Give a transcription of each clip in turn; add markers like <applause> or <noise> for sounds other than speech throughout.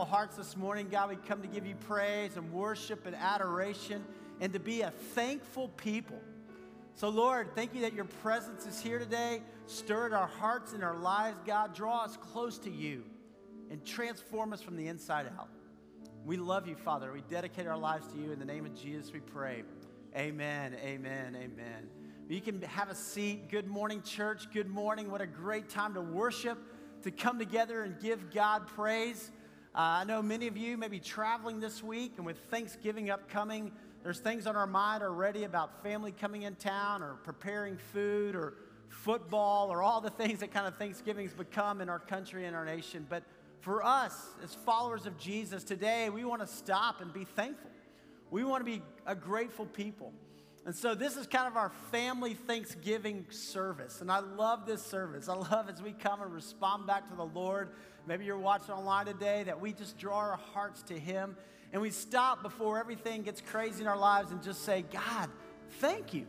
grateful hearts this morning. God, we come to give you praise and worship and adoration and to be a thankful people. So, Lord, thank you that your presence is here today. Stir our hearts and our lives, God. Draw us close to you and transform us from the inside out. We love you, Father. We dedicate our lives to you. In the name of Jesus, we pray. Amen, amen, amen. You can have a seat. Good morning, church. Good morning. What a great time to worship, to come together and give God praise. Uh, I know many of you may be traveling this week, and with Thanksgiving upcoming, there's things on our mind already about family coming in town or preparing food or football or all the things that kind of Thanksgiving's become in our country and our nation. But for us, as followers of Jesus, today we want to stop and be thankful. We want to be a grateful people. And so this is kind of our family Thanksgiving service. And I love this service. I love as we come and respond back to the Lord. Maybe you're watching online today that we just draw our hearts to Him and we stop before everything gets crazy in our lives and just say, God, thank you.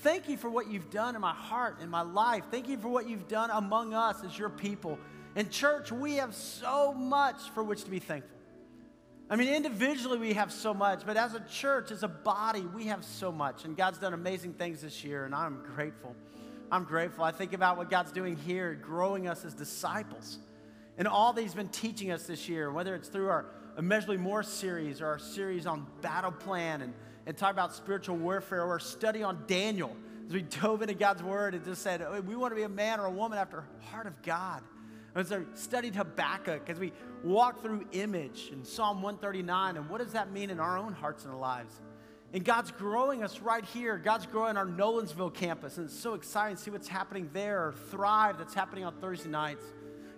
Thank you for what you've done in my heart, in my life. Thank you for what you've done among us as your people. In church, we have so much for which to be thankful. I mean, individually, we have so much, but as a church, as a body, we have so much. And God's done amazing things this year, and I'm grateful. I'm grateful. I think about what God's doing here, growing us as disciples, and all that He's been teaching us this year, whether it's through our Immeasurably More series or our series on battle plan and, and talk about spiritual warfare or our study on Daniel. As we dove into God's word and just said, oh, we want to be a man or a woman after heart of God. As I studied Habakkuk, as we walked through image in Psalm 139, and what does that mean in our own hearts and our lives? And God's growing us right here. God's growing our Nolensville campus, and it's so exciting to see what's happening there, Thrive that's happening on Thursday nights.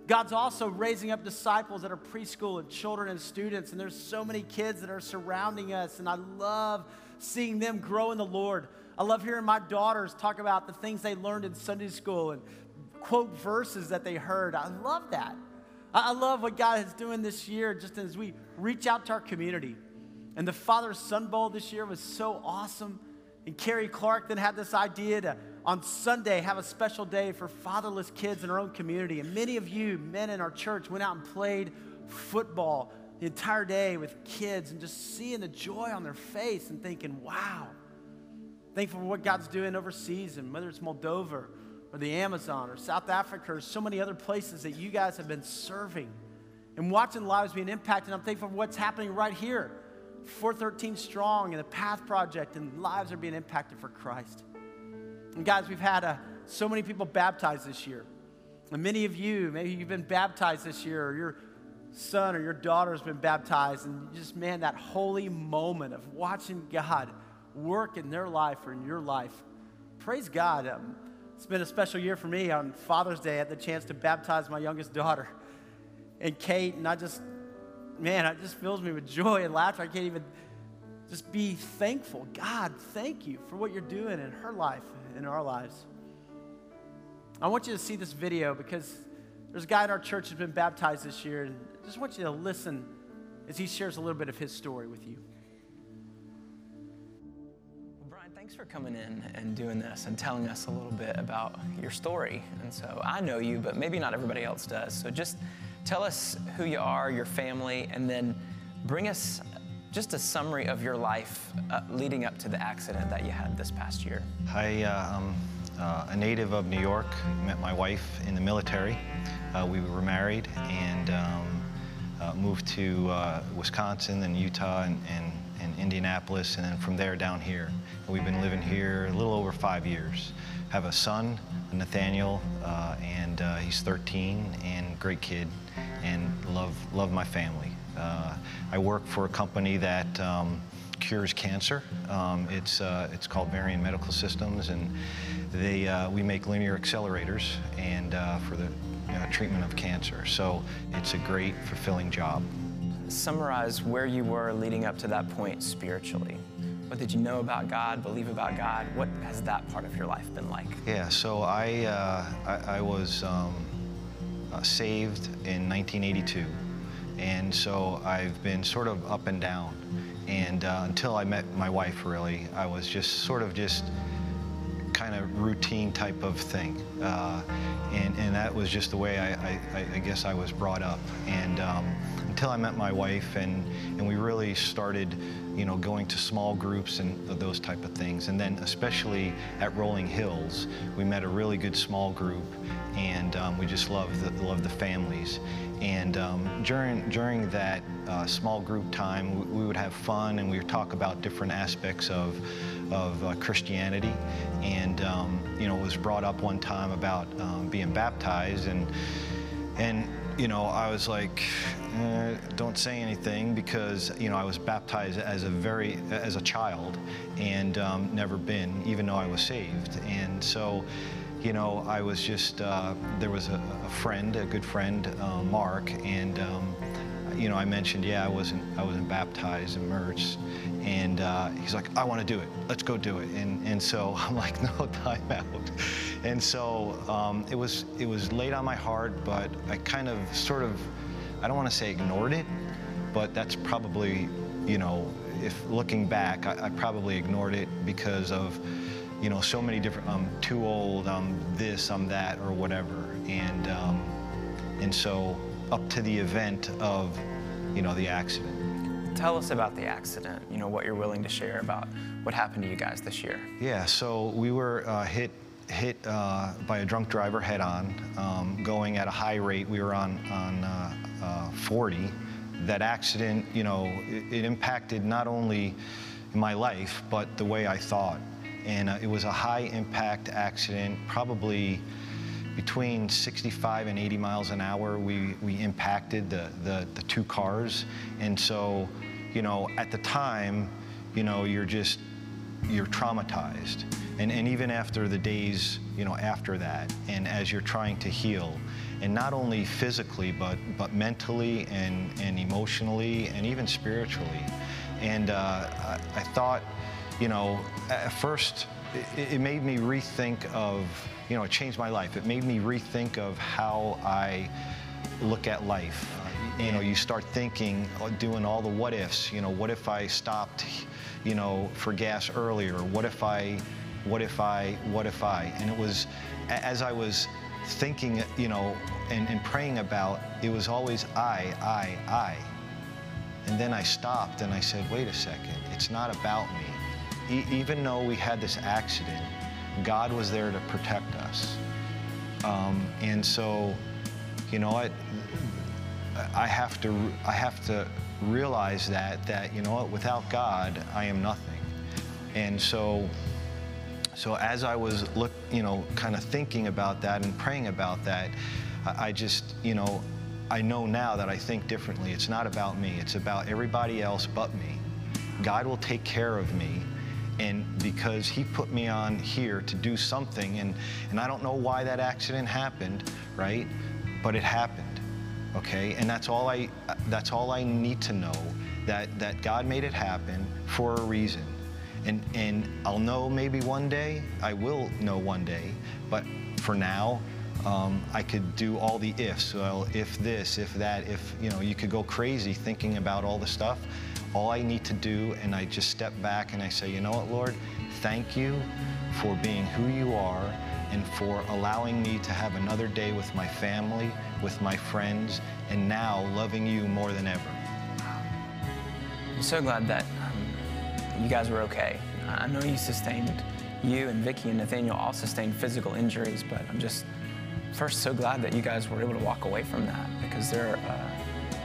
God's also raising up disciples that are preschool and children and students, and there's so many kids that are surrounding us, and I love seeing them grow in the Lord. I love hearing my daughters talk about the things they learned in Sunday school and quote verses that they heard. I love that. I love what God is doing this year just as we reach out to our community. And the Father Son Bowl this year was so awesome. And Carrie Clark then had this idea to on Sunday have a special day for fatherless kids in our own community. And many of you, men in our church, went out and played football the entire day with kids and just seeing the joy on their face and thinking, wow. Thankful for what God's doing overseas, and whether it's Moldova or the Amazon or South Africa or so many other places that you guys have been serving and watching lives being impacted. I'm thankful for what's happening right here. 413 Strong and the Path Project, and lives are being impacted for Christ. And guys, we've had uh, so many people baptized this year. And many of you, maybe you've been baptized this year, or your son or your daughter has been baptized, and just, man, that holy moment of watching God work in their life or in your life. Praise God. Um, it's been a special year for me. On Father's Day, I had the chance to baptize my youngest daughter, and Kate, and I just, man, it just fills me with joy and laughter. I can't even just be thankful. God, thank you for what you're doing in her life in our lives. I want you to see this video because there's a guy in our church who's been baptized this year, and I just want you to listen as he shares a little bit of his story with you. Thanks for coming in and doing this and telling us a little bit about your story. And so I know you, but maybe not everybody else does. So just tell us who you are, your family, and then bring us just a summary of your life uh, leading up to the accident that you had this past year. I, uh, am uh, a native of New York. Met my wife in the military. Uh, we were married and um, uh, moved to uh, Wisconsin and Utah and, and, and, Indianapolis, and then from there down here. We've been living here a little over five years. Have a son, Nathaniel, and he's 13 and great kid, and love love my family. Uh, I work for a company that um, cures cancer. Um, it's, uh, it's called Varian Medical Systems, and they, uh, we make linear accelerators and uh, for the treatment of cancer. So it's a great, fulfilling job. Summarize where you were leading up to that point spiritually. What did you know about God, believe about God? What has that part of your life been like? Yeah, so I, uh, I, I, was um, uh, saved in 1982. And so I've been sort of up and down. And uh, until I met my wife, really, I was just sort of just kind of routine type of thing. Uh, and, and that was just the way I, I, I guess I was brought up. And um, until I met my wife and, and we really started, you know, going to small groups and those type of things. And then especially at Rolling Hills, we met a really good small group and um, we just loved the, loved the families. And um, during, during that uh, small group time, we, we, would have fun and we would talk about different aspects of, of uh, Christianity. And, um, you know, it was brought up one time about um, being baptized. And, and, you know, I was like, eh, don't say anything because, you know, I was baptized as a very, as a child and um, never been, even though I was saved. And so, you know, I was just, uh, there was a, a, friend, a good friend, uh, Mark, and, um, you know, I mentioned, yeah, I wasn't, I wasn't baptized, immersed, and uh, he's like, I want to do it. Let's go do it. And, and so <laughs> I'm like, no, time out. And so um, it was, it was laid on my heart, but I kind of sort of, I don't want to say ignored it, but that's probably, you know, if looking back, I, I probably ignored it because of, you know, so many different, I'm too old, I'm this, I'm that, or whatever. And, um, and so up to the event of, you know, the accident. Tell us about the accident, you know, what you're willing to share about what happened to you guys this year. Yeah, so we were uh, hit hit uh, by a drunk driver head on, um, going at a high rate. We were on, on uh, uh 40. That accident, you know, it, it impacted not only my life, but the way I thought and uh, it was a high impact accident, probably between 65 and 80 miles an hour. We, we impacted the, the, the two cars. And so, you know, at the time, you know, you're just, you're traumatized. And, and even after the days, you know, after that, and as you're trying to heal, and not only physically, but, but mentally and, and emotionally and even spiritually. And uh, I, I thought, you know, at first it, it, made me rethink of, you know, it changed my life. It made me rethink of how I look at life. You know, you start thinking, uh, doing all the what ifs. You know, what if I stopped, you know, for gas earlier? What if I, what if I, what if I? And it was, as I was thinking, you know, and, and praying about, it was always I, I, I. And then I stopped and I said, wait a second, it's not about me e even though we had this accident, God was there to protect us. Um, and so, you know what? I have to I have to realize that that you know what? Without God, I am nothing. And so, so as I was look, you know, kind of thinking about that and praying about that, I, I just, you know, I know now that I think differently. It's not about me. It's about everybody else but me. God will take care of me and because he put me on here to do something and and I don't know why that accident happened right? But it happened okay? And that's all I that's all I need to know that that God made it happen for a reason. And and I'll know maybe one day I will know one day but for now um, I could do all the ifs. Well if this if that if you know you could go crazy thinking about all the stuff all I need to do, and I just step back and I say, you know what, Lord, thank you for being who you are and for allowing me to have another day with my family, with my friends, and now loving you more than ever. I'm so glad that um, you guys were okay. I know you sustained, you and Vicki and Nathaniel all sustained physical injuries, but I'm just first so glad that you guys were able to walk away from that because there are uh,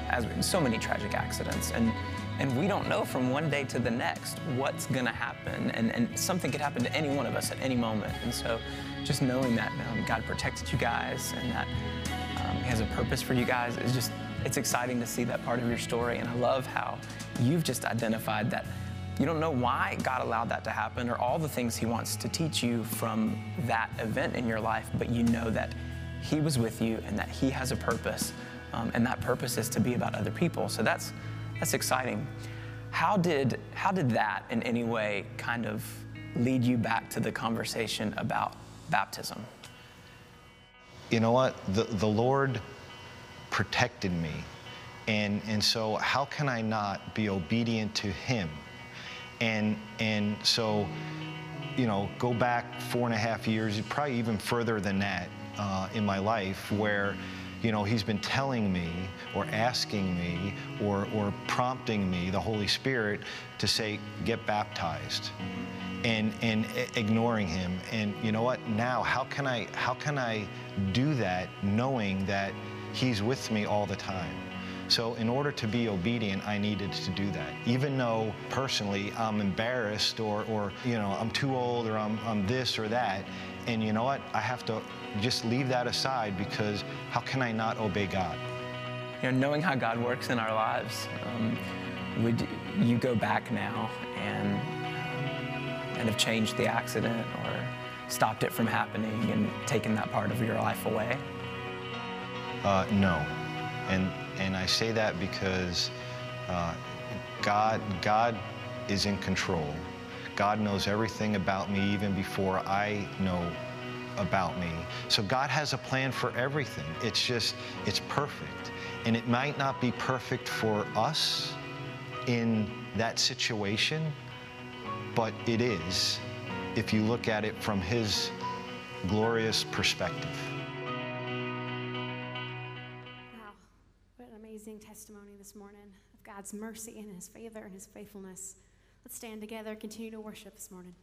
as so many tragic accidents. And and we don't know from one day to the next what's going to happen. And, and something could happen to any one of us at any moment. And so just knowing that um, God protected you guys and that um, He has a purpose for you guys is just, it's exciting to see that part of your story. And I love how you've just identified that you don't know why God allowed that to happen or all the things He wants to teach you from that event in your life, but you know that He was with you and that He has a purpose. Um, and that purpose is to be about other people. So that's that's exciting. How did, how did that in any way kind of lead you back to the conversation about baptism? You know what? The, the Lord protected me. And, and so, how can I not be obedient to Him? And, and so, you know, go back four and a half years, probably even further than that uh, in my life, where you know, he's been telling me or asking me or, or prompting me, the Holy Spirit, to say, get baptized. And, and ignoring him and you know what now how can i how can i do that knowing that he's with me all the time so in order to be obedient, I needed to do that. Even though personally I'm embarrassed or, or you know, I'm too old or I'm, I'm this or that. And you know what? I have to just leave that aside because how can I not obey God? You know, knowing how God works in our lives, um, would you go back now and and have changed the accident or stopped it from happening and taken that part of your life away? Uh, no, and and I say that because uh, God God is in control. God knows everything about me even before I know about me. So God has a plan for everything. It's just, it's perfect. And it might not be perfect for us in that situation, but it is if you look at it from His glorious perspective. God's mercy and His favor and His faithfulness. Let's stand together, continue to worship this morning.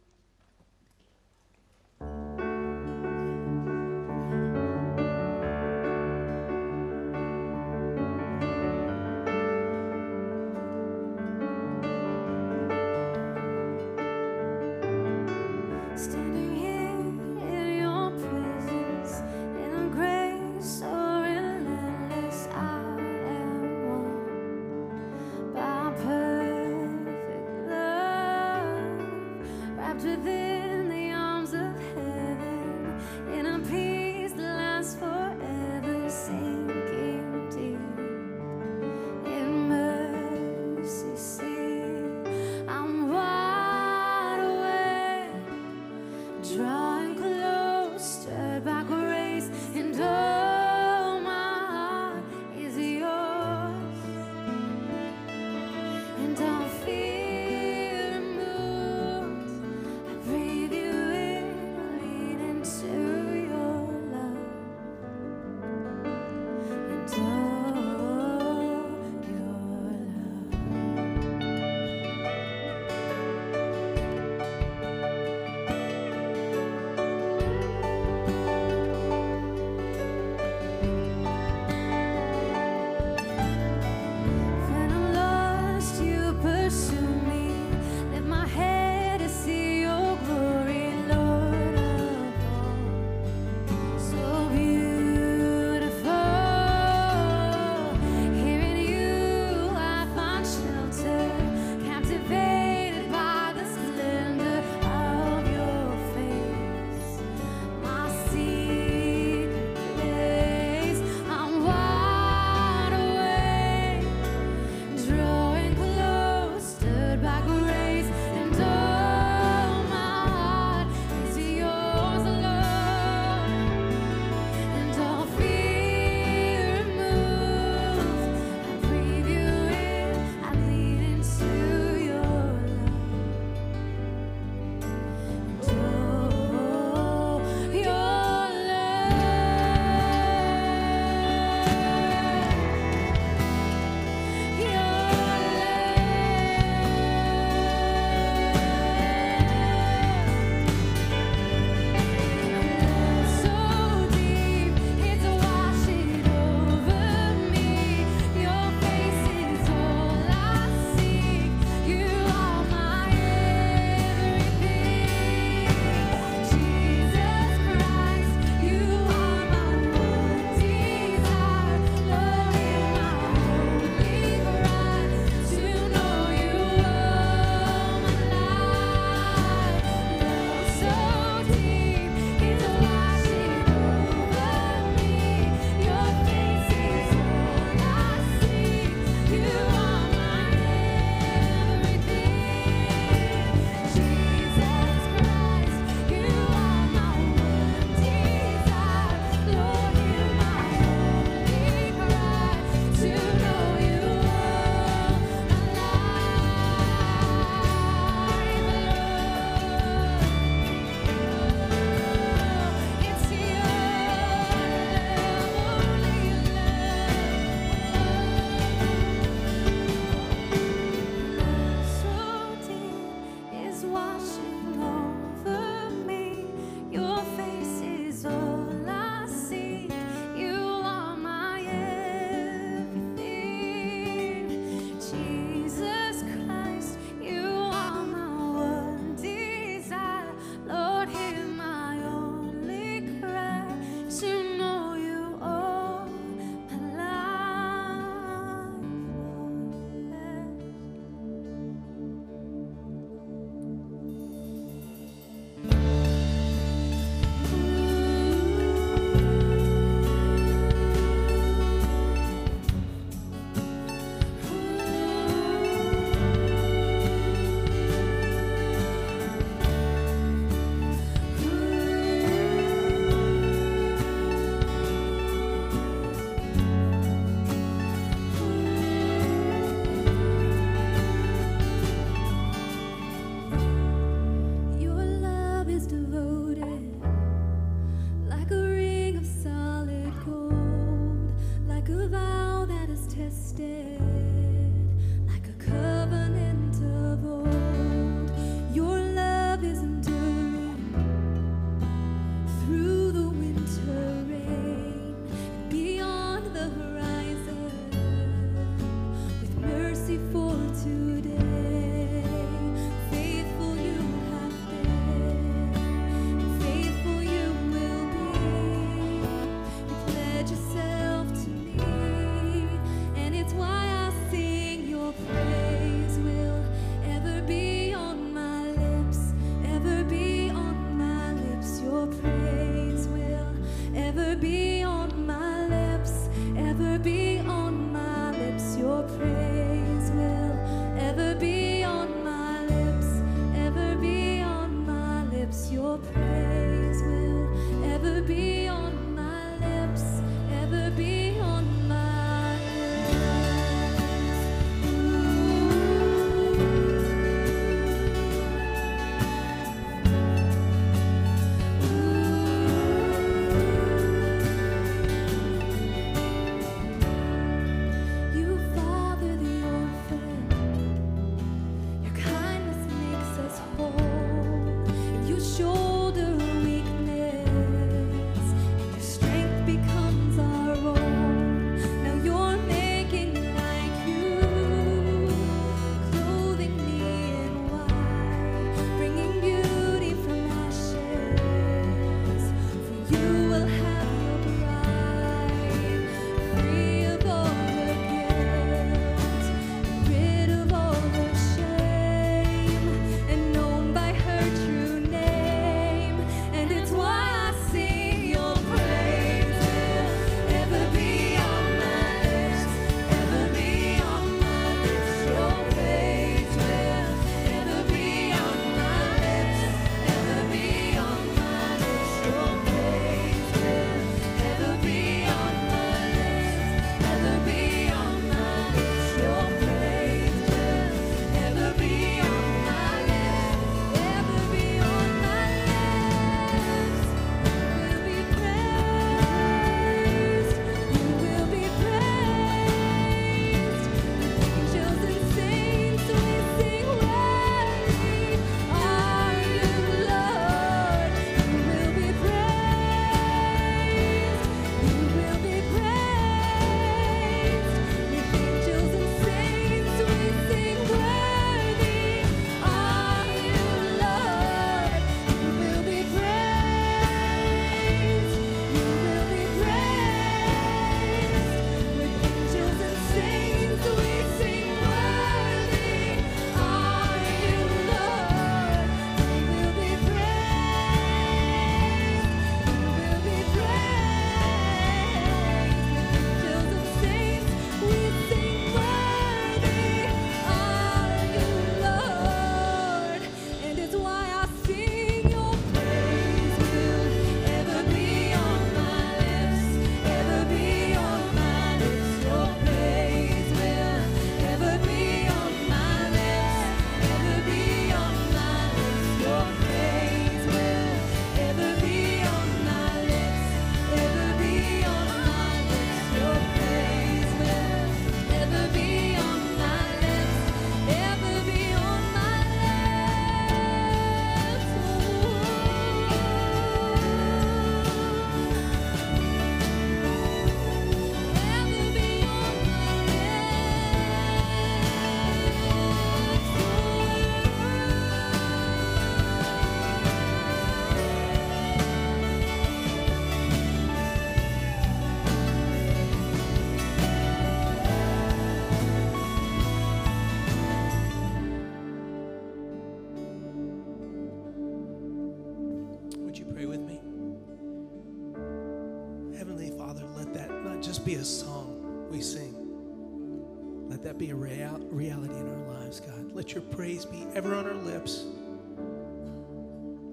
Let your praise be ever on our lips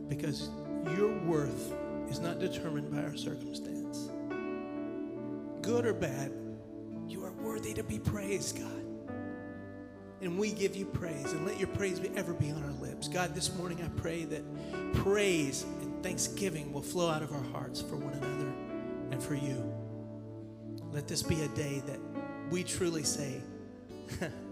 because your worth is not determined by our circumstance. Good or bad, you are worthy to be praised, God. And we give you praise and let your praise be ever be on our lips. God, this morning I pray that praise and thanksgiving will flow out of our hearts for one another and for you. Let this be a day that we truly say, <laughs>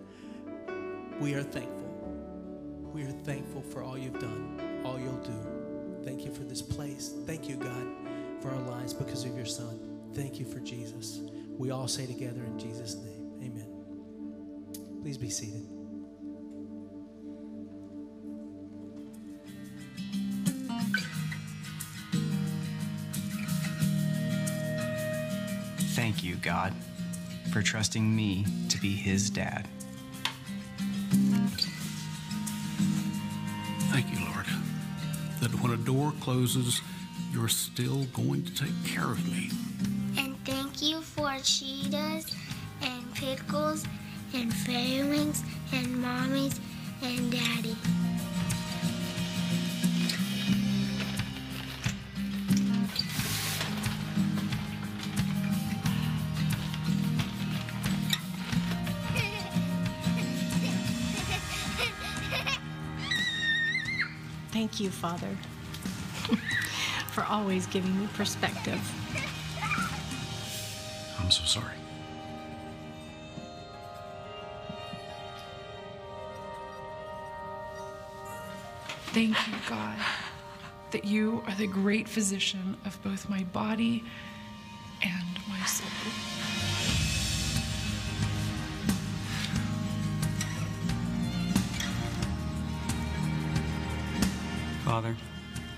We are thankful. We are thankful for all you've done, all you'll do. Thank you for this place. Thank you, God, for our lives because of your Son. Thank you for Jesus. We all say together in Jesus' name, Amen. Please be seated. Thank you, God, for trusting me to be his dad. Door closes, you're still going to take care of me. And thank you for cheetahs and pickles and fairy wings and mommies and daddy. Thank you, Father, for always giving me perspective. I'm so sorry. Thank you, God, that you are the great physician of both my body and my soul. Father,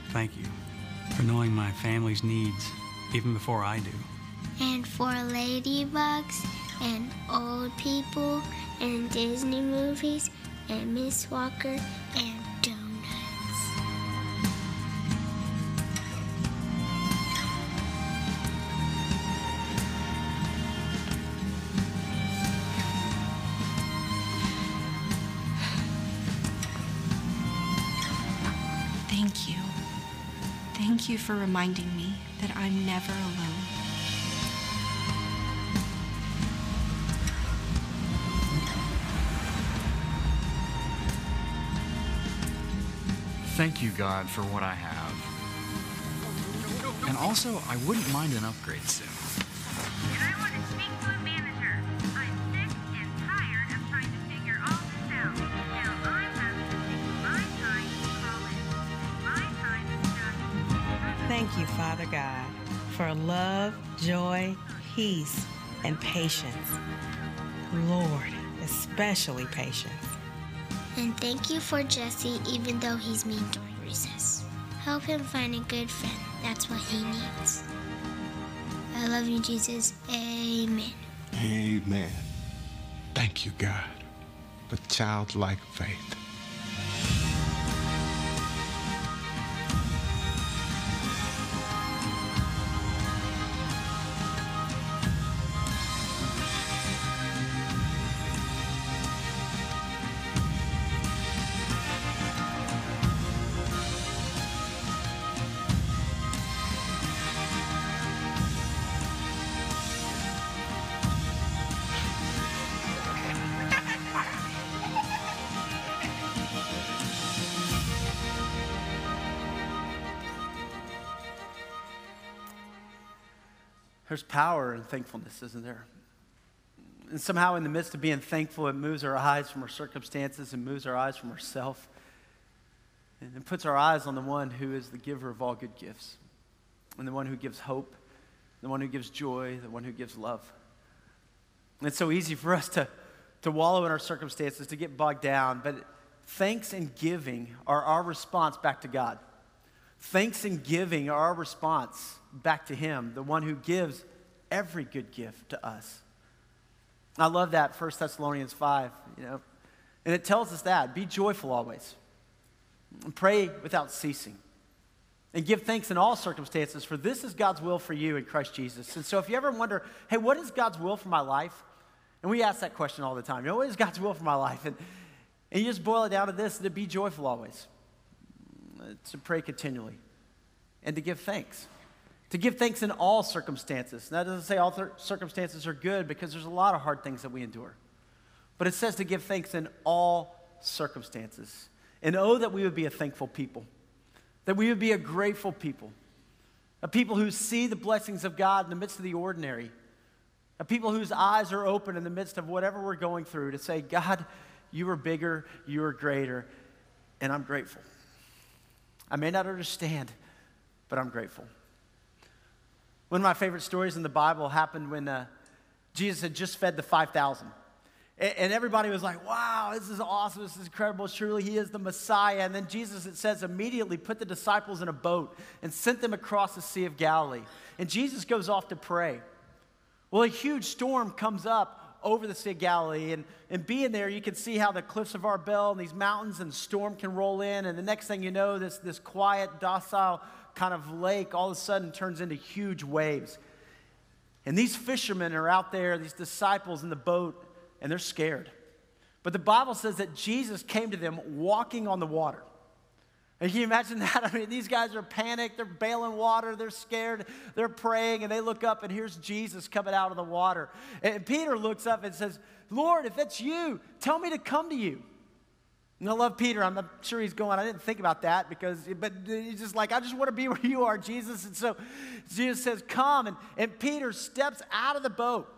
thank you for knowing my family's needs even before I do. And for ladybugs and old people and Disney movies and Miss Walker and for reminding me that I'm never alone. Thank you, God, for what I have. And also, I wouldn't mind an upgrade soon. Joy, peace, and patience. Lord, especially patience. And thank you for Jesse, even though he's mean during recess. Help him find a good friend. That's what he needs. I love you, Jesus. Amen. Amen. Thank you, God, for childlike faith. Power in thankfulness, isn't there? And somehow, in the midst of being thankful, it moves our eyes from our circumstances and moves our eyes from ourselves. And puts our eyes on the one who is the giver of all good gifts, and the one who gives hope, the one who gives joy, the one who gives love. And it's so easy for us to, to wallow in our circumstances, to get bogged down, but thanks and giving are our response back to God. Thanks and giving are our response back to Him, the one who gives every good gift to us. I love that 1 Thessalonians 5, you know. And it tells us that be joyful always, pray without ceasing, and give thanks in all circumstances, for this is God's will for you in Christ Jesus. And so if you ever wonder, hey, what is God's will for my life? And we ask that question all the time. You know, what is God's will for my life? And, and you just boil it down to this to be joyful always, to pray continually, and to give thanks. To give thanks in all circumstances. That doesn't say all th- circumstances are good because there's a lot of hard things that we endure. But it says to give thanks in all circumstances. And oh, that we would be a thankful people, that we would be a grateful people, a people who see the blessings of God in the midst of the ordinary, a people whose eyes are open in the midst of whatever we're going through to say, God, you are bigger, you are greater, and I'm grateful. I may not understand, but I'm grateful. One of my favorite stories in the Bible happened when uh, Jesus had just fed the 5,000. And, everybody was like, wow, this is awesome. This is incredible. Surely he is the Messiah. And then Jesus, it says, immediately put the disciples in a boat and sent them across the Sea of Galilee. And Jesus goes off to pray. Well, a huge storm comes up over the Sea of Galilee. And, and being there, you can see how the cliffs of Arbel and these mountains and storm can roll in. And the next thing you know, this, this quiet, docile kind of lake all of a sudden turns into huge waves. And these fishermen are out there, these disciples in the boat, and they're scared. But the Bible says that Jesus came to them walking on the water. And can you imagine <laughs> that? I mean, these guys are panicked, they're bailing water, they're scared, they're praying, and they look up, and here's Jesus coming out of the water. And Peter looks up and says, Lord, if that's you, tell me to come to you. And I love Peter. I'm sure he's going. I didn't think about that because, but he's just like, I just want to be <laughs> where you are, Jesus. And so Jesus says, Come. And, and Peter steps out of the boat.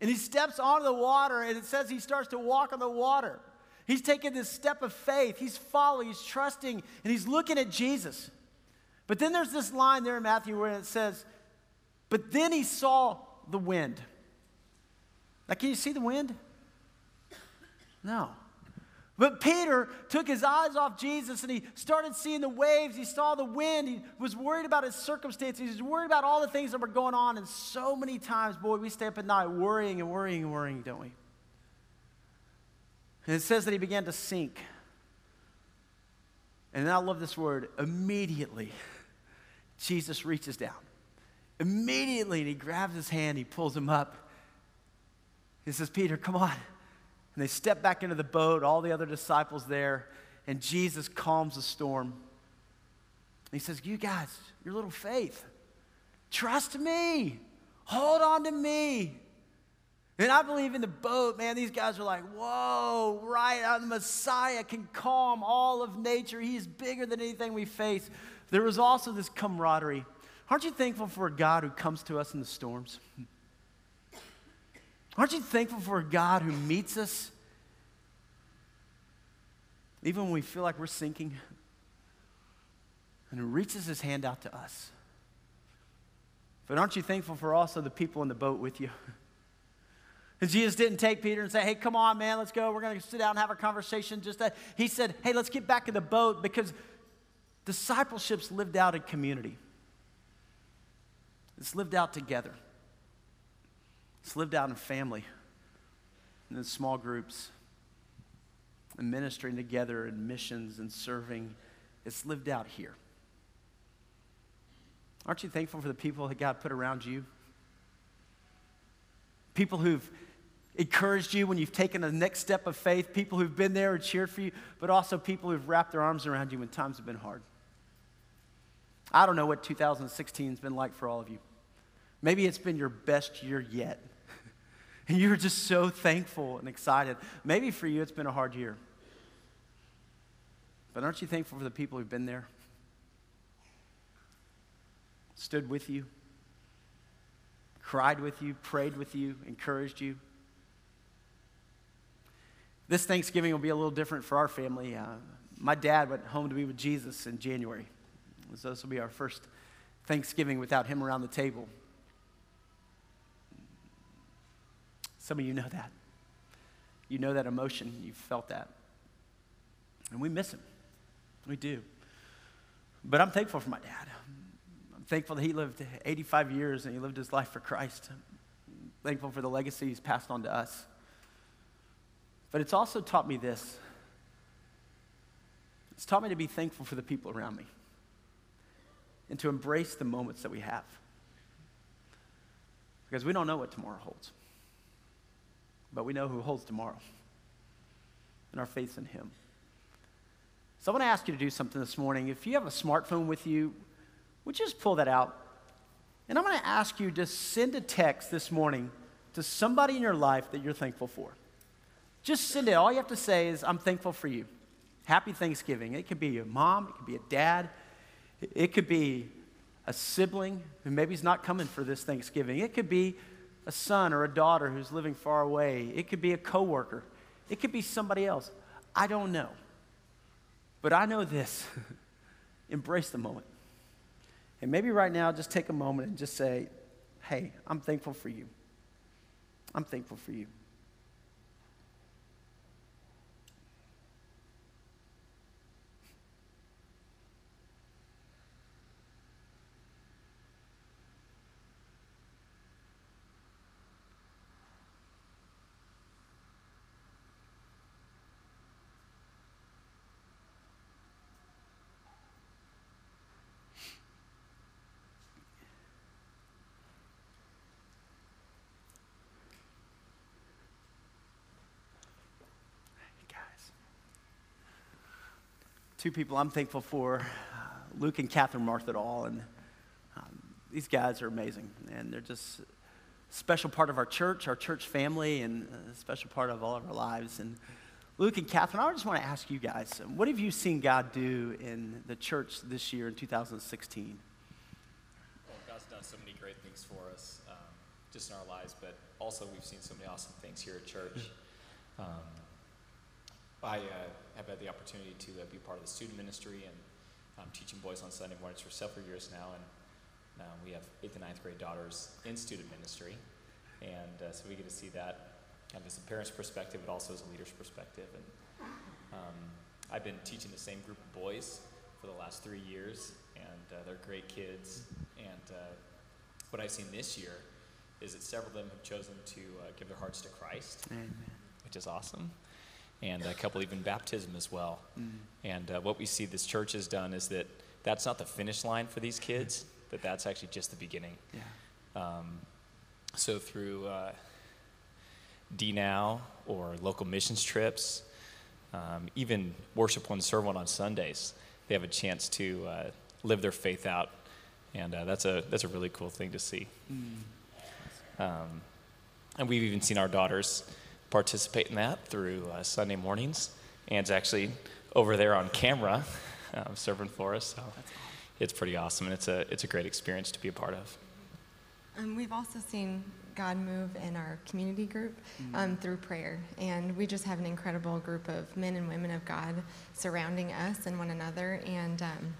And he steps onto the water, and it says he starts to walk on the water. He's taking this step of faith. He's following, he's trusting, and he's looking at Jesus. But then there's this line there in Matthew where it says, But then he saw the wind. Now, can you see the wind? No. But Peter took his eyes off Jesus and he started seeing the waves. He saw the wind. He was worried about his circumstances. He was worried about all the things that were going on. And so many times, boy, we stay up at night worrying and worrying and worrying, don't we? And it says that he began to sink. And I love this word immediately. Jesus reaches down. Immediately, and he grabs his hand, he pulls him up. He says, Peter, come on. And they step back into the boat, all the other disciples there, and Jesus calms the storm. He says, You guys, your little faith, trust me, hold on to me. And I believe in the boat, man, these guys are like, whoa, right, uh, the Messiah can calm all of nature. He's bigger than anything we face. There was also this camaraderie. Aren't you thankful for a God who comes to us in the storms? <laughs> Aren't you thankful for a God who meets us even when we feel like we're sinking and who reaches his hand out to us? But aren't you thankful for also the people in the boat with you? And Jesus didn't take Peter and say, hey, come on, man, let's go. We're going to sit down and have a conversation. Just that. He said, hey, let's get back in the boat because discipleship's lived out in community. It's lived out together. It's lived out in family, and in small groups, and ministering together in missions and serving. It's lived out here. Aren't you thankful for the people that God put around you? People who've encouraged you when you've taken the next step of faith, people who've been there and cheered for you, but also people who've wrapped their arms around you when times have been hard. I don't know what 2016 has been like for all of you. Maybe it's been your best year yet. And you're just so thankful and excited. Maybe for you, it's been a hard year. But aren't you thankful for the people who've been there? Stood with you, cried with you, prayed with you, encouraged you. This Thanksgiving will be a little different for our family. Uh, my dad went home to be with Jesus in January. So this will be our first Thanksgiving without him around the table. Some of you know that. You know that emotion. You've felt that. And we miss him. We do. But I'm thankful for my dad. I'm thankful that he lived 85 years and he lived his life for Christ. I'm thankful for the legacy he's passed on to us. But it's also taught me this it's taught me to be thankful for the people around me and to embrace the moments that we have. Because we don't know what tomorrow holds but we know who holds tomorrow. And our faith in Him. So I want to ask you to do something this morning. If you have a smartphone with you, would you just pull that out? And I'm going to ask you to send a text this morning to somebody in your life that you're thankful for. Just send it. All you have to say is, I'm thankful for you. Happy Thanksgiving. It could be your mom, it could be a dad, it could be a sibling who maybe is not coming for this Thanksgiving. It could be a son or a daughter who's living far away. It could be a coworker. It could be somebody else. I don't know. But I know this. <laughs> Embrace the moment. And maybe right now, just take a moment and just say, hey, I'm thankful for you. I'm thankful for you. Two people I'm thankful for uh, Luke and Catherine Marthadal. And um, these guys are amazing. And they're just a special part of our church, our church family, and a special part of all of our lives. And Luke and Catherine, I just want to ask you guys um, what have you seen God do in the church this year in 2016? Well, God's done so many great things for us, um, just in our lives, but also we've seen so many awesome things here at church. Um, I uh, have had the opportunity to uh, be part of the student ministry and um, teaching boys on Sunday mornings for several years now, and uh, we have eighth and ninth grade daughters in student ministry, and uh, so we get to see that kind of as a parent's perspective, but also as a leader's perspective. And um, I've been teaching the same group of boys for the last three years, and uh, they're great kids. And uh, what I've seen this year is that several of them have chosen to uh, give their hearts to Christ, Amen. which is awesome. And a couple even baptism as well. Mm. And uh, what we see this church has done is that that's not the finish line for these kids, but that's actually just the beginning. Yeah. Um, so through uh, DNow or local missions trips, um, even worship one, serve one on Sundays, they have a chance to uh, live their faith out, and uh, that's a that's a really cool thing to see. Um, and we've even seen our daughters participate in that through uh, Sunday mornings. Anne's actually over there on camera <laughs> um, serving for us, so it's pretty awesome, and it's a it's a great experience to be a part of. Um, we've also seen God move in our community group um, through prayer. And we just have an incredible group of men and women of God surrounding us and one another and um,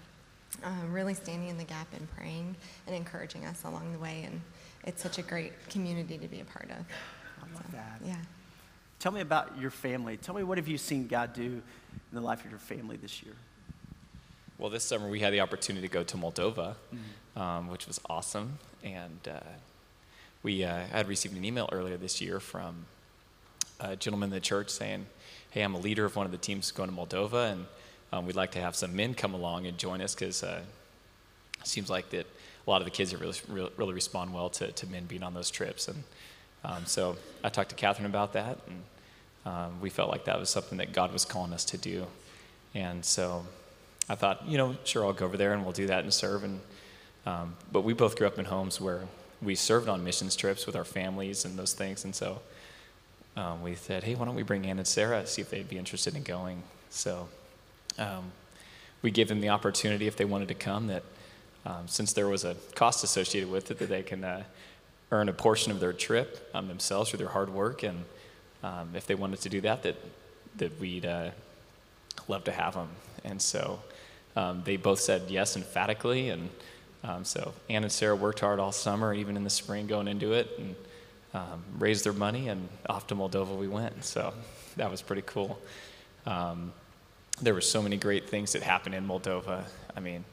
uh, really standing in the gap and praying and encouraging us along the way. And it's such a great community to be a part of. I love that. Yeah. Tell me about your family. Tell me what have you seen God do in the life of your family this year? Well, this summer we had the opportunity to go to Moldova, um, which was awesome. And uh, we uh, had received an email earlier this year from a gentleman in the church saying, Hey, I'm a leader of one of the teams going to Moldova, and um, we'd like to have some men come along and join us because uh, it seems like that a lot of the kids really, really, really respond well to, to men being on those trips. And um, so I talked to Catherine about that, and um, we felt like that was something that God was calling us to do. And so I thought, you know, sure, I'll go over there and we'll do that and serve. And um, but we both grew up in homes where we served on missions trips with our families and those things. And so um, we said, hey, why don't we bring Ann and Sarah, see if they'd be interested in going. So um, we gave them the opportunity if they wanted to come that um, since there was a cost associated with it, that they can uh, earn a portion of their trip um, themselves through their hard work. And um, if they wanted to do that, that, that we'd uh, love to have them. And so um, they both said yes emphatically. And um, so Ann and Sarah worked hard all summer, even in the spring going into it, and um, raised their money, and off to Moldova we went. So that was pretty cool. Um, there were so many great things that happened in Moldova. I mean,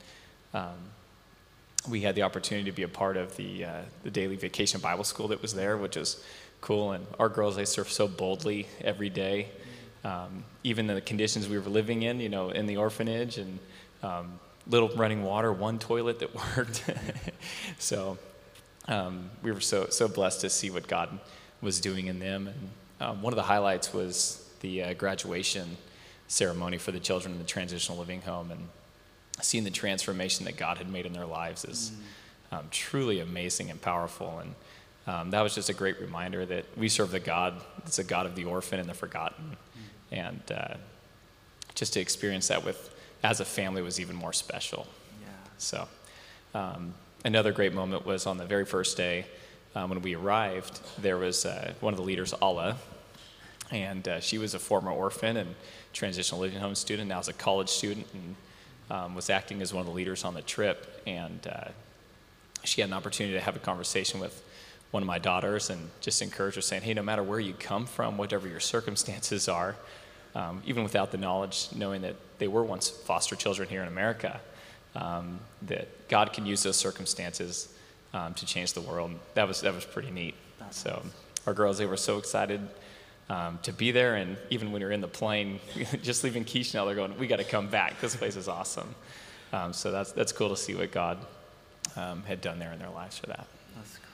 um, we had the opportunity to be a part of the, uh, the daily vacation Bible school that was there, which was cool. And our girls, they surf so boldly every day. Um, even the conditions we were living in, you know, in the orphanage and um, little running water, one toilet that <laughs> worked. <laughs> so um, we were so, so blessed to see what God was doing in them. And um, one of the highlights was the uh, graduation ceremony for the children in the transitional living home. And seeing the transformation that God had made in their lives is um, truly amazing and powerful. And um, that was just a great reminder that we serve the God that's a God of the orphan and the forgotten. And uh, just to experience that with as a family was even more special. Yeah. So um, another great moment was on the very first day um, when we arrived. There was uh, one of the leaders, Alla, and uh, she was a former orphan and transitional living home student. Now is a college student and um, was acting as one of the leaders on the trip. And uh, she had an opportunity to have a conversation with one of my daughters and just encourage her, saying, "Hey, no matter where you come from, whatever your circumstances are." Um, even without the knowledge, knowing that they were once foster children here in America, um, that God can use those circumstances um, to change the world. That was that was pretty neat. So our girls, they were so excited um, to be there, and even when we were in the plane, <laughs> just leaving Chisinau, they're going, "We got to come back. This place is awesome." Um, so that's that's cool to see what God um, had done there in their lives for that. That's great.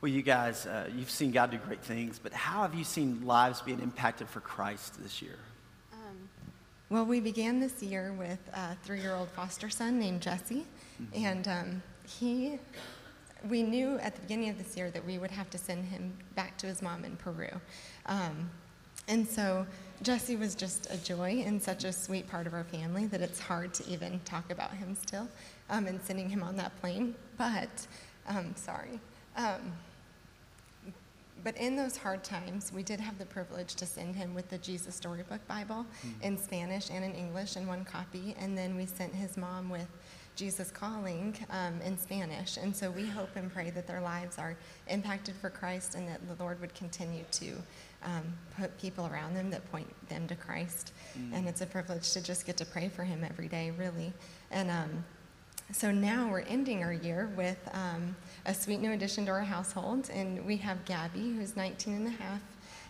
Well, you guys, uh, you've seen God do great things, but how have you seen lives being impacted for Christ this year? Um, Well, we began this year with a three year old foster son named Jesse. Mm-hmm. And um, he, we knew at the beginning of this year that we would have to send him back to his mom in Peru. Um, and so Jesse was just a joy and such a sweet part of our family that it's hard to even talk about him still um, and sending him on that plane. But, um, sorry. Um, but in those hard times, we did have the privilege to send him with the Jesus Storybook Bible mm-hmm. in Spanish and in English in one copy. And then we sent his mom with Jesus Calling um, in Spanish. And so we hope and pray that their lives are impacted for Christ and that the Lord would continue to um, put people around them that point them to Christ. Mm-hmm. And it's a privilege to just get to pray for him every day, really. And um, so now we're ending our year with um, a sweet new addition to our household. And we have Gabby, who's 19 and a half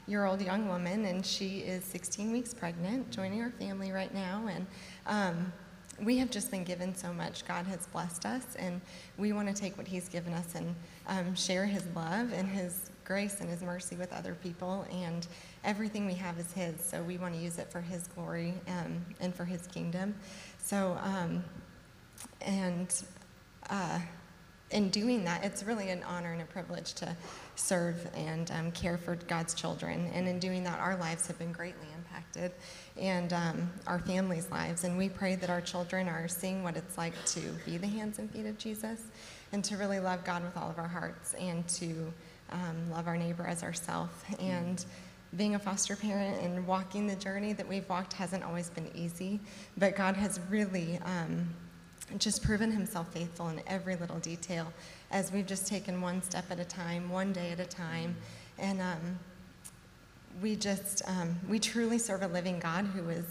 year old young woman, and she is 16 weeks pregnant, joining our family right now. And um, we have just been given so much. God has blessed us, and we want to take what He's given us and um, share His love and His grace and His mercy with other people. And everything we have is His, so we want to use it for His glory um, and for His kingdom. So, um, and uh, in doing that, it's really an honor and a privilege to serve and um, care for God's children. And in doing that, our lives have been greatly impacted and um, our families' lives. And we pray that our children are seeing what it's like to be the hands and feet of Jesus and to really love God with all of our hearts and to um, love our neighbor as ourselves. And being a foster parent and walking the journey that we've walked hasn't always been easy, but God has really um, just proven himself faithful in every little detail as we've just taken one step at a time, one day at a time. And um, we just, um, we truly serve a living God who is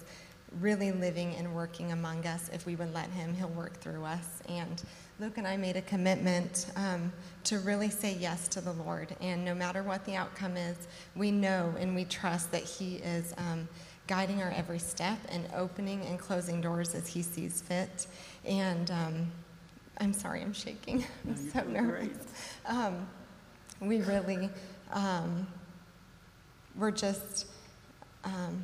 really living and working among us. If we would let him, he'll work through us. And Luke and I made a commitment um, to really say yes to the Lord. And no matter what the outcome is, we know and we trust that he is um, guiding our every step and opening and closing doors as he sees fit. And um, I'm sorry, I'm shaking. <laughs> I'm so nervous. Um, we really, um, we're just, um,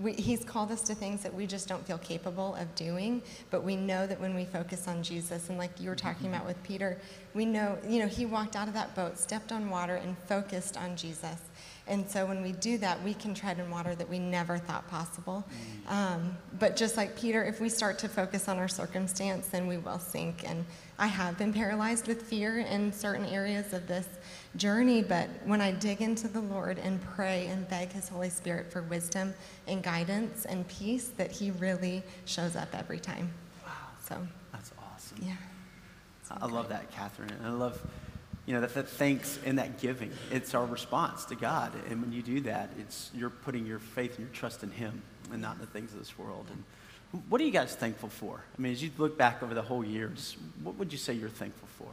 we, he's called us to things that we just don't feel capable of doing, but we know that when we focus on Jesus, and like you were talking about with Peter, we know, you know, he walked out of that boat, stepped on water, and focused on Jesus. And so when we do that, we can tread in water that we never thought possible. Mm. Um, but just like Peter, if we start to focus on our circumstance, then we will sink. And I have been paralyzed with fear in certain areas of this journey, but when I dig into the Lord and pray and beg His Holy Spirit for wisdom and guidance and peace, that He really shows up every time. Wow. So that's awesome. Yeah. I love that, Catherine. And I love you know, that, that thanks and that giving. It's our response to God. And when you do that, it's you're putting your faith and your trust in Him and not in the things of this world. And what are you guys thankful for? I mean, as you look back over the whole years, what would you say you're thankful for?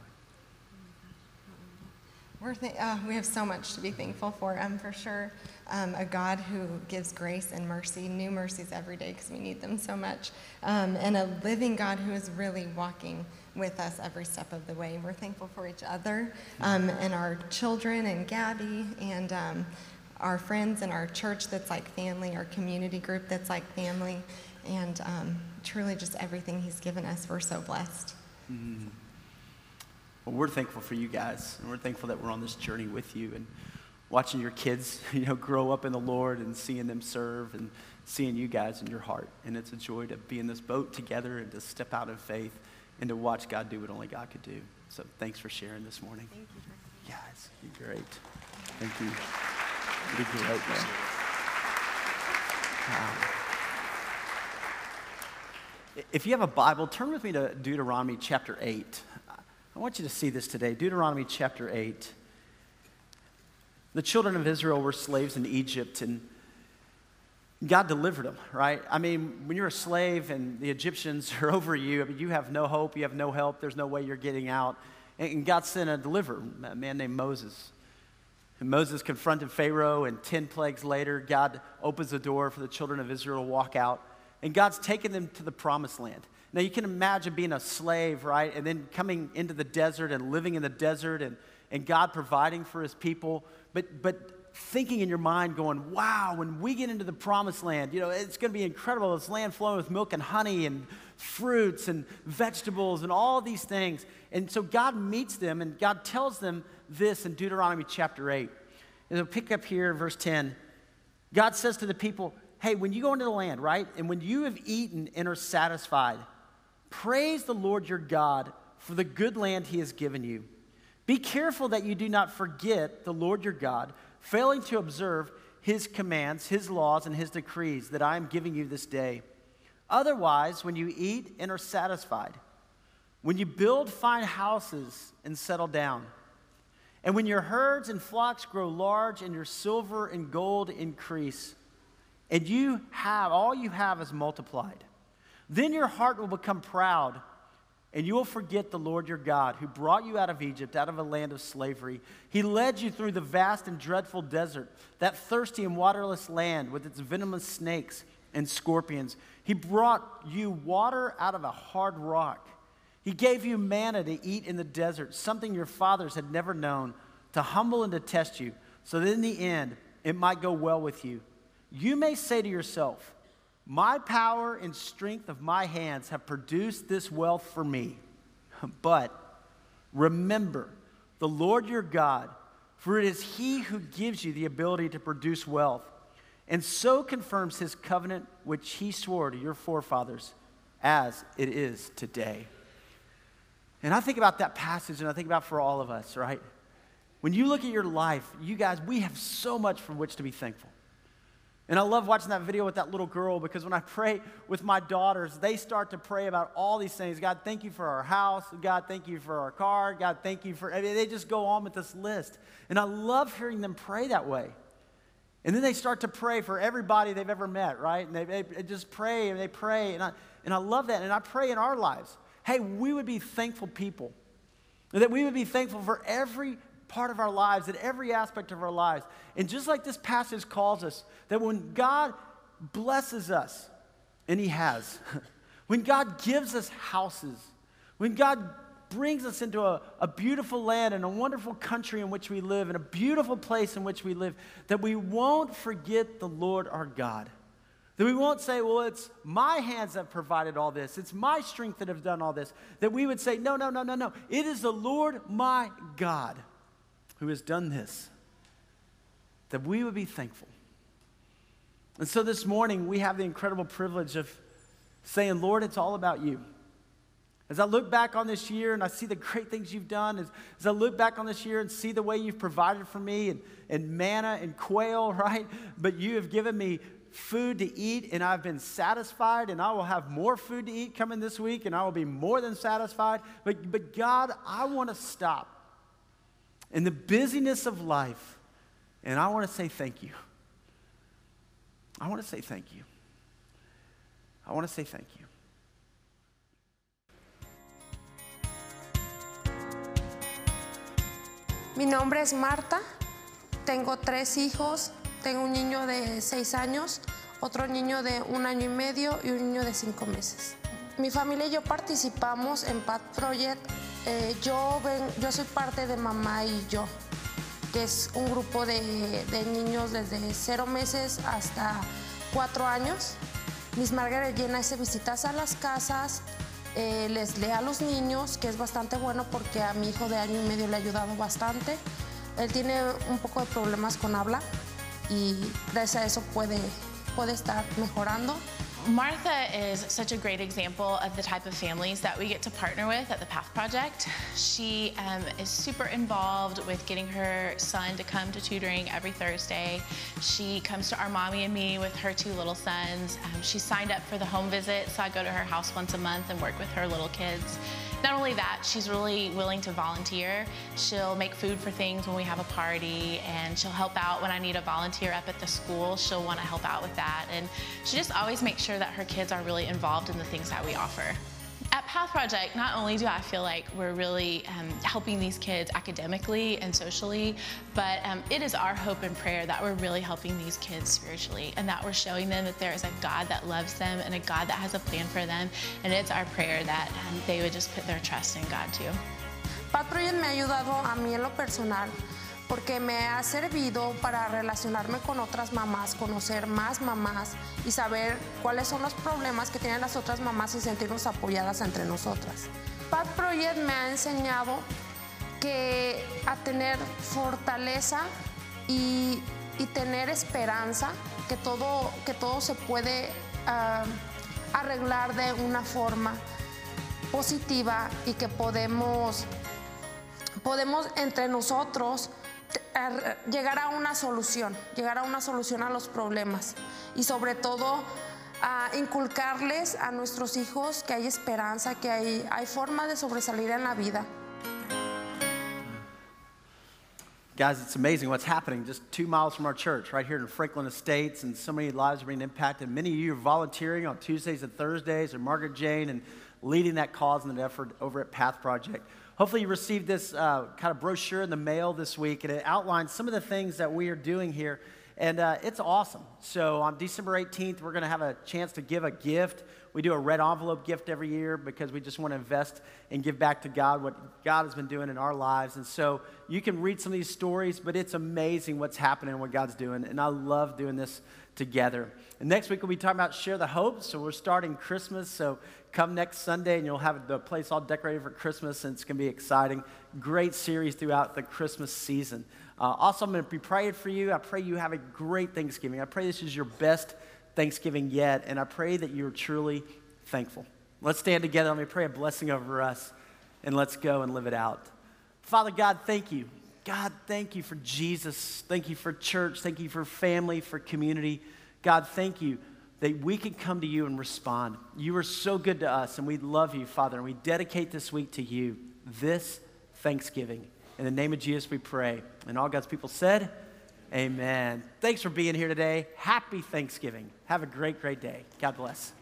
We're th- uh, we have so much to be thankful for. Um, for sure, um, a God who gives grace and mercy, new mercies every day because we need them so much, um, and a living God who is really walking with us every step of the way. We're thankful for each other um, and our children and Gabby and um, our friends and our church that's like family, our community group that's like family, and um, truly just everything He's given us. We're so blessed. Mm-hmm. Well, we're thankful for you guys, and we're thankful that we're on this journey with you and watching your kids, <laughs> you know, grow up in the Lord and seeing them serve and seeing you guys in your heart. And it's a joy to be in this boat together and to step out in faith and to watch God do what only God could do. So thanks for sharing this morning. Thank you. Yeah, it's great. Thank you. You did great, man. Wow. If you have a Bible, turn with me to Deuteronomy chapter 8. I want you to see this today. Deuteronomy chapter 8. The children of Israel were slaves in Egypt, and God delivered them, right? I mean, when you're a slave and the Egyptians <laughs> are over you, I mean, you have no hope, you have no help, there's no way you're getting out. And God sent a deliverer, a man named Moses. And Moses confronted Pharaoh, and 10 plagues later, God opens the door for the children of Israel to walk out. And God's taken them to the promised land. Now, you can imagine being a slave, right? And then coming into the desert and living in the desert and, and God providing for his people. But, but thinking in your mind, going, wow, when we get into the promised land, you know, it's going to be incredible. This land flowing with milk and honey and fruits and vegetables and all these things. And so God meets them and God tells them this in Deuteronomy chapter 8. And we'll pick up here verse 10. God says to the people, hey, when you go into the land, right, and when you have eaten and are satisfied, praise the Lord your God for the good land he has given you. Be careful that you do not forget the Lord your God, failing to observe his commands, his laws, and his decrees that I am giving you this day. Otherwise, when you eat and are satisfied, when you build fine houses and settle down, and when your herds and flocks grow large and your silver and gold increase, and you have, all you have is multiplied, then your heart will become proud and you will forget the Lord your God, who brought you out of Egypt, out of a land of slavery. He led you through the vast and dreadful desert, that thirsty and waterless land with its venomous snakes and scorpions. He brought you water out of a hard rock. He gave you manna to eat in the desert, something your fathers had never known, to humble and to test you, so that in the end it might go well with you. You may say to yourself, my power and strength of my hands have produced this wealth for me. <laughs> But remember the Lord your God, for it is He who gives you the ability to produce wealth, and so confirms His covenant which He swore to your forefathers as it is today. And I think about that passage and I think about for all of us, right? When you look at your life, you guys, we have so much for which to be thankful. And I love watching that video with that little girl because when I pray with my daughters, they start to pray about all these things. God, thank you for our house. God, thank you for our car. God, thank you for. I mean, they just go on with this list. And I love hearing them pray that way. And then they start to pray for everybody they've ever met, right? And they, they just pray and they pray. And I, and I love that. And I pray in our lives hey, we would be thankful people. That we would be thankful for every part of our lives, in every aspect of our lives. And just like this passage calls us, that when God blesses us, and He has, <laughs> when God gives us houses, when God brings us into a, a beautiful land and a wonderful country in which we live, and a beautiful place in which we live, that we won't forget the Lord our God. That we won't say, well, it's my hands that provided all this. It's my strength that have done all this. That we would say, no, no, no, no, no. It is the Lord my God who has done this, that we would be thankful. And so this morning, we have the incredible privilege of saying, Lord, it's all about you. As I look back on this year and I see the great things you've done, as, as I look back on this year and see the way you've provided for me and, and manna and quail, <laughs> right? But you have given me food to eat and I've been satisfied and I will have more food to eat coming this week and I will be more than satisfied. But, but God, I want to stop in the busyness of life. And I want to say thank you. I want to say thank you. I want to say thank you. Mi nombre es Marta, tengo tres hijos, tengo un niño de seis años, otro niño de un año y medio y un niño de cinco meses. Mi familia y yo participamos en Path Project eh, yo, ven, yo soy parte de Mamá y Yo, que es un grupo de, de niños desde cero meses hasta cuatro años. Miss Margaret llena hace visitas a las casas, eh, les lee a los niños, que es bastante bueno porque a mi hijo de año y medio le ha ayudado bastante. Él tiene un poco de problemas con habla y gracias a eso puede, puede estar mejorando. Martha is such a great example of the type of families that we get to partner with at the Path Project. She um, is super involved with getting her son to come to tutoring every Thursday. She comes to our mommy and me with her two little sons. Um, she signed up for the home visit, so I go to her house once a month and work with her little kids. Not only that, she's really willing to volunteer. She'll make food for things when we have a party, and she'll help out when I need a volunteer up at the school. She'll want to help out with that. And she just always makes sure that her kids are really involved in the things that we offer. At Path Project, not only do I feel like we're really um, helping these kids academically and socially, but um, it is our hope and prayer that we're really helping these kids spiritually and that we're showing them that there is a God that loves them and a God that has a plan for them. And it's our prayer that um, they would just put their trust in God too. Path Project me ha ayudado a mí en lo personal porque me ha servido para relacionarme con otras mamás, conocer más mamás y saber cuáles son los problemas que tienen las otras mamás y sentirnos apoyadas entre nosotras. Path Project me ha enseñado que a tener fortaleza y, tener esperanza, que todo, que todo se puede uh, arreglar de una forma positiva y que podemos, podemos entre nosotros Er, llegar a una solución, llegar a una solución a los problemas y sobre todo a inculcarles a nuestros hijos que hay esperanza, que hay, hay forma de sobresalir en la vida. Guys, it's amazing what's happening just two miles from our church, right here in Franklin Estates, and so many lives are being impacted. Many of you are volunteering on Tuesdays and Thursdays, or Margaret Jane, and leading that cause and that effort over at Path Project. Hopefully, you received this uh, kind of brochure in the mail this week, and it outlines some of the things that we are doing here. And uh, it's awesome. So, on December 18th, we're going to have a chance to give a gift. We do a red envelope gift every year because we just want to invest and give back to God what God has been doing in our lives. And so, you can read some of these stories, but it's amazing what's happening and what God's doing. And I love doing this together. And next week, we'll be talking about Share the Hope. So, we're starting Christmas. So, come next Sunday and you'll have the place all decorated for Christmas, and it's going to be exciting. Great series throughout the Christmas season. Uh, also, I'm going to be praying for you. I pray you have a great Thanksgiving. I pray this is your best Thanksgiving yet, and I pray that you're truly thankful. Let's stand together. Let me pray a blessing over us, and let's go and live it out. Father God, thank you. God, thank you for Jesus. Thank you for church. Thank you for family, for community. God, thank you that we could come to you and respond. You are so good to us, and we love you, Father, and we dedicate this week to you, this Thanksgiving. In the name of Jesus, we pray. And all God's people said, Amen. Thanks for being here today. Happy Thanksgiving. Have a great, great day. God bless.